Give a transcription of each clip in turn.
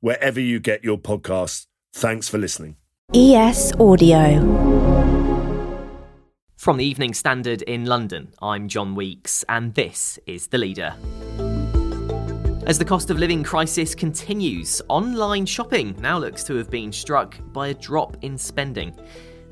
wherever you get your podcasts. Thanks for listening. ES Audio. From the Evening Standard in London, I'm John Weeks, and this is The Leader. As the cost of living crisis continues, online shopping now looks to have been struck by a drop in spending.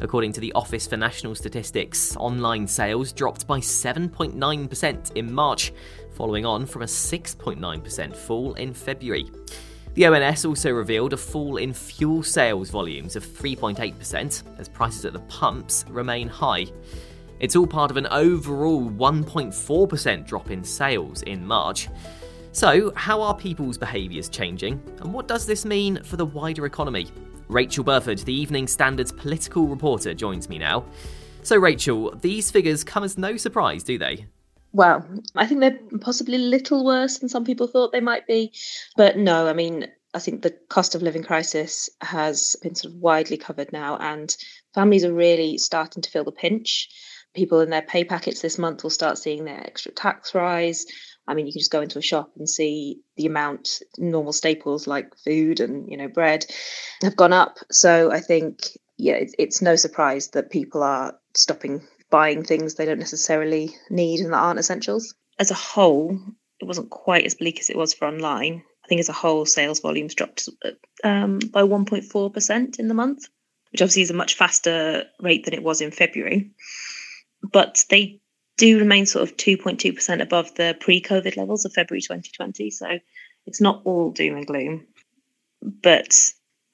According to the Office for National Statistics, online sales dropped by 7.9% in March, following on from a 6.9% fall in February. The ONS also revealed a fall in fuel sales volumes of 3.8% as prices at the pumps remain high. It's all part of an overall 1.4% drop in sales in March. So, how are people's behaviours changing, and what does this mean for the wider economy? Rachael Burford, the Evening Standard's political reporter, joins me now. So, Rachael, these figures come as no surprise, do they? Well, I think they're possibly a little worse than some people thought they might be. But no, I mean, I think the cost of living crisis has been sort of widely covered now, and families are really starting to feel the pinch. People in their pay packets this month will start seeing their extra tax rise. I mean, you can just go into a shop and see the amount normal staples like food and you know bread have gone up. So I think yeah, it's, it's no surprise that people are stopping buying things they don't necessarily need and that aren't essentials. As a whole, it wasn't quite as bleak as it was for online. I think as a whole, sales volumes dropped um, by 1.4% in the month, which obviously is a much faster rate than it was in February. But they do remain sort of 2.2% above the pre COVID levels of February 2020. So it's not all doom and gloom. But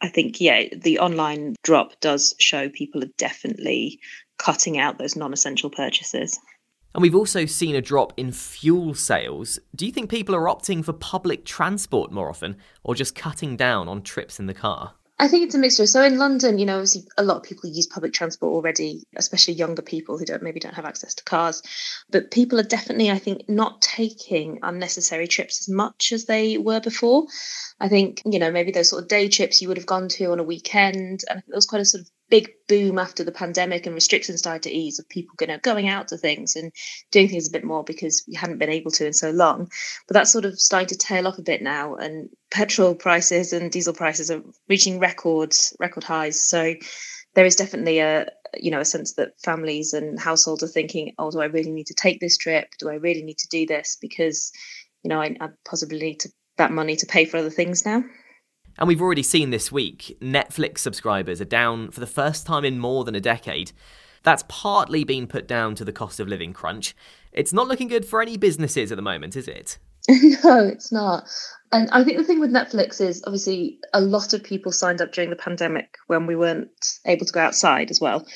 I think, yeah, the online drop does show people are definitely cutting out those non essential purchases. And we've also seen a drop in fuel sales. Do you think people are opting for public transport more often or just cutting down on trips in the car? I think it's a mixture. So in London, you know, obviously a lot of people use public transport already, especially younger people who don't maybe don't have access to cars. But people are definitely, I think, not taking unnecessary trips as much as they were before. I think, you know, maybe those sort of day trips you would have gone to on a weekend. And it was quite a sort of big boom after the pandemic and restrictions started to ease of people you know, going out to things and doing things a bit more because we hadn't been able to in so long. But that's sort of starting to tail off a bit now, and petrol prices and diesel prices are reaching records, record highs. So there is definitely a you know a sense that families and households are thinking, oh, do I really need to take this trip? Do I really need to do this? Because you know I, I possibly need to, that money to pay for other things now. And we've already seen this week Netflix subscribers are down for the first time in more than a decade. That's partly been put down to the cost of living crunch. It's not looking good for any businesses at the moment, is it? no, it's not. And I think the thing with Netflix is obviously a lot of people signed up during the pandemic when we weren't able to go outside as well.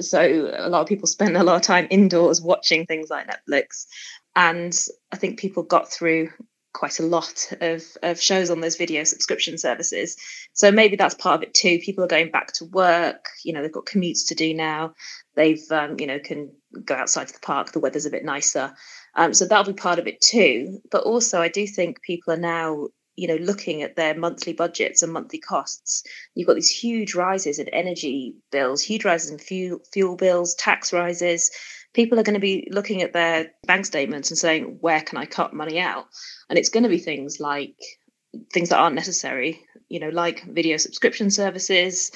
So a lot of people spent a lot of time indoors watching things like Netflix. And I think people got through quite a lot of, of shows on those video subscription services. So maybe that's part of it too. People are going back to work. You know, they've got commutes to do now. They've, um, you know, can go outside to the park. The weather's a bit nicer. Um, so that'll be part of it too. But also, I do think people are now, you know, looking at their monthly budgets and monthly costs. You've got these huge rises in energy bills, huge rises in fuel fuel bills, tax rises people are going to be looking at their bank statements and saying, where can I cut money out? And it's going to be things like things that aren't necessary, you know, like video subscription services,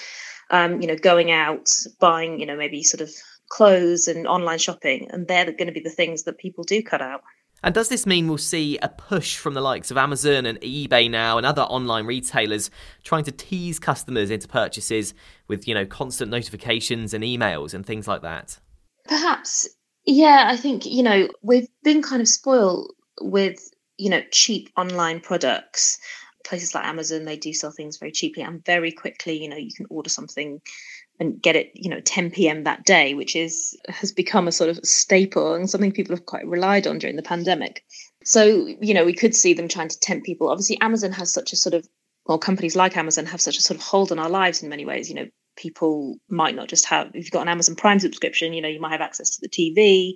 um, you know, going out, buying, you know, maybe sort of clothes and online shopping. And they're going to be the things that people do cut out. And does this mean we'll see a push from the likes of Amazon and eBay now and other online retailers trying to tease customers into purchases with, you know, constant notifications and emails and things like that? Perhaps. Yeah, I think, you know, we've been kind of spoiled with, you know, cheap online products. Places like Amazon, they do sell things very cheaply and very quickly. You know, you can order something and get it, you know, 10 p.m. that day, which is has become a sort of staple and something people have quite relied on during the pandemic. So, you know, we could see them trying to tempt people. Obviously, Amazon has such a sort of well, companies like Amazon have such a sort of hold on our lives in many ways. You know, people might not just have if you've got an Amazon Prime subscription, you know, you might have access to the TV,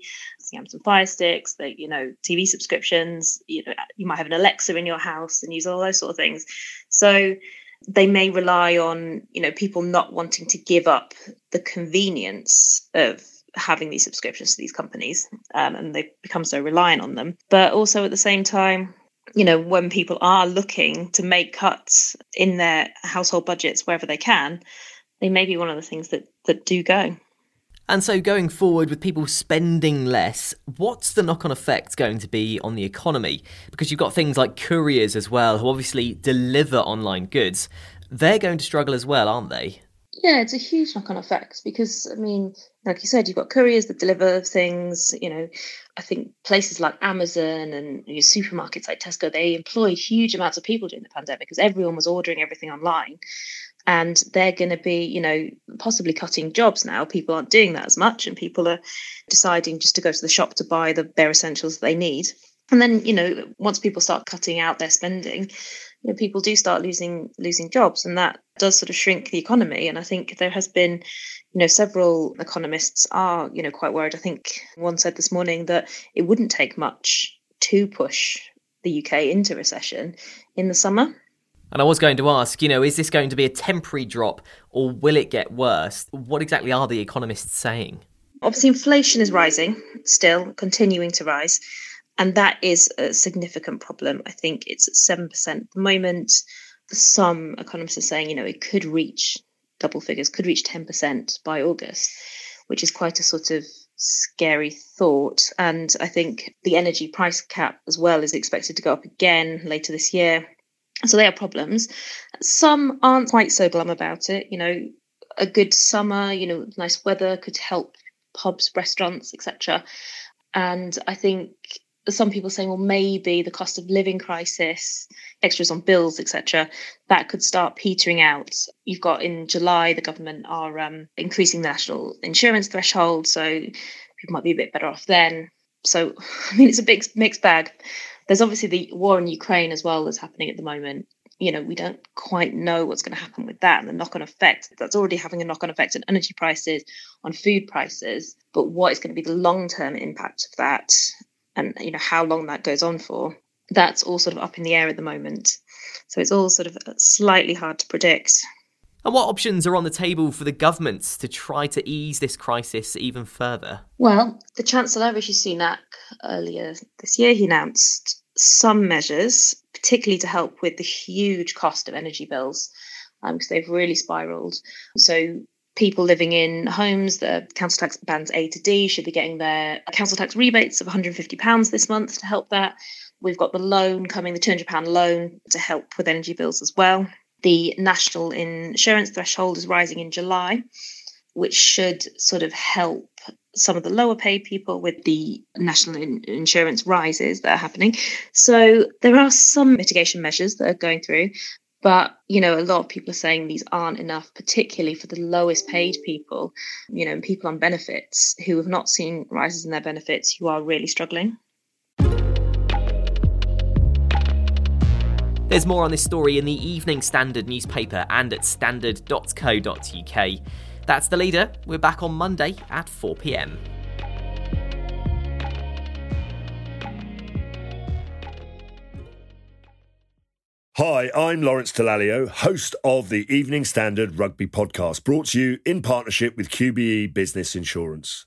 the Amazon Fire Sticks, the you know TV subscriptions. You know, you might have an Alexa in your house and use all those sort of things. So they may rely on you know people not wanting to give up the convenience of having these subscriptions to these companies um, and they become so reliant on them but also at the same time you know when people are looking to make cuts in their household budgets wherever they can they may be one of the things that that do go and so, going forward with people spending less, what's the knock on effect going to be on the economy? Because you've got things like couriers as well, who obviously deliver online goods. They're going to struggle as well, aren't they? Yeah, it's a huge knock on effect because, I mean, like you said, you've got couriers that deliver things. You know, I think places like Amazon and your supermarkets like Tesco, they employed huge amounts of people during the pandemic because everyone was ordering everything online and they're going to be you know possibly cutting jobs now. People aren't doing that as much and people are deciding just to go to the shop to buy the bare essentials they need. And then you know once people start cutting out their spending you know, people do start losing losing jobs and that does sort of shrink the economy. And i think there has been you know several economists are you know quite worried. I think one said this morning that it wouldn't take much to push the uk into recession in the summer and I was going to ask, you know, is this going to be a temporary drop or will it get worse? What exactly are the economists saying? Obviously, inflation is rising, still continuing to rise. And that is a significant problem. I think it's at 7% at the moment. Some economists are saying, you know, it could reach double figures, could reach 10% by August, which is quite a sort of scary thought. And I think the energy price cap as well is expected to go up again later this year. So they are problems. Some aren't quite so glum about it. You know, a good summer, you know, nice weather could help pubs, restaurants, etc. And I think some people saying, well, maybe the cost of living crisis, extras on bills, etc., that could start petering out. You've got in July, the government are um, increasing the national insurance threshold, so people might be a bit better off then. So, I mean, it's a big mixed bag there's obviously the war in Ukraine as well that's happening at the moment. You know, we don't quite know what's going to happen with that and the knock on effect. That's already having a knock on effect on energy prices, on food prices. But what is going to be the long term impact of that and, you know, how long that goes on for, that's all sort of up in the air at the moment. So it's all sort of slightly hard to predict. And what options are on the table for the governments to try to ease this crisis even further? Well, the Chancellor, Rishi Sunak, earlier this year, he announced some measures, particularly to help with the huge cost of energy bills, because um, they've really spiraled. So people living in homes that council tax bands A to D should be getting their council tax rebates of £150 this month to help that. We've got the loan coming, the £200 loan to help with energy bills as well. The national insurance threshold is rising in July, which should sort of help some of the lower paid people with the national in- insurance rises that are happening. So there are some mitigation measures that are going through, but you know a lot of people are saying these aren't enough particularly for the lowest paid people you know people on benefits who have not seen rises in their benefits who are really struggling There's more on this story in the Evening Standard newspaper and at standard.co.uk. That's the leader. We're back on Monday at 4 pm. Hi, I'm Lawrence Dallaglio, host of the Evening Standard Rugby Podcast, brought to you in partnership with QBE Business Insurance.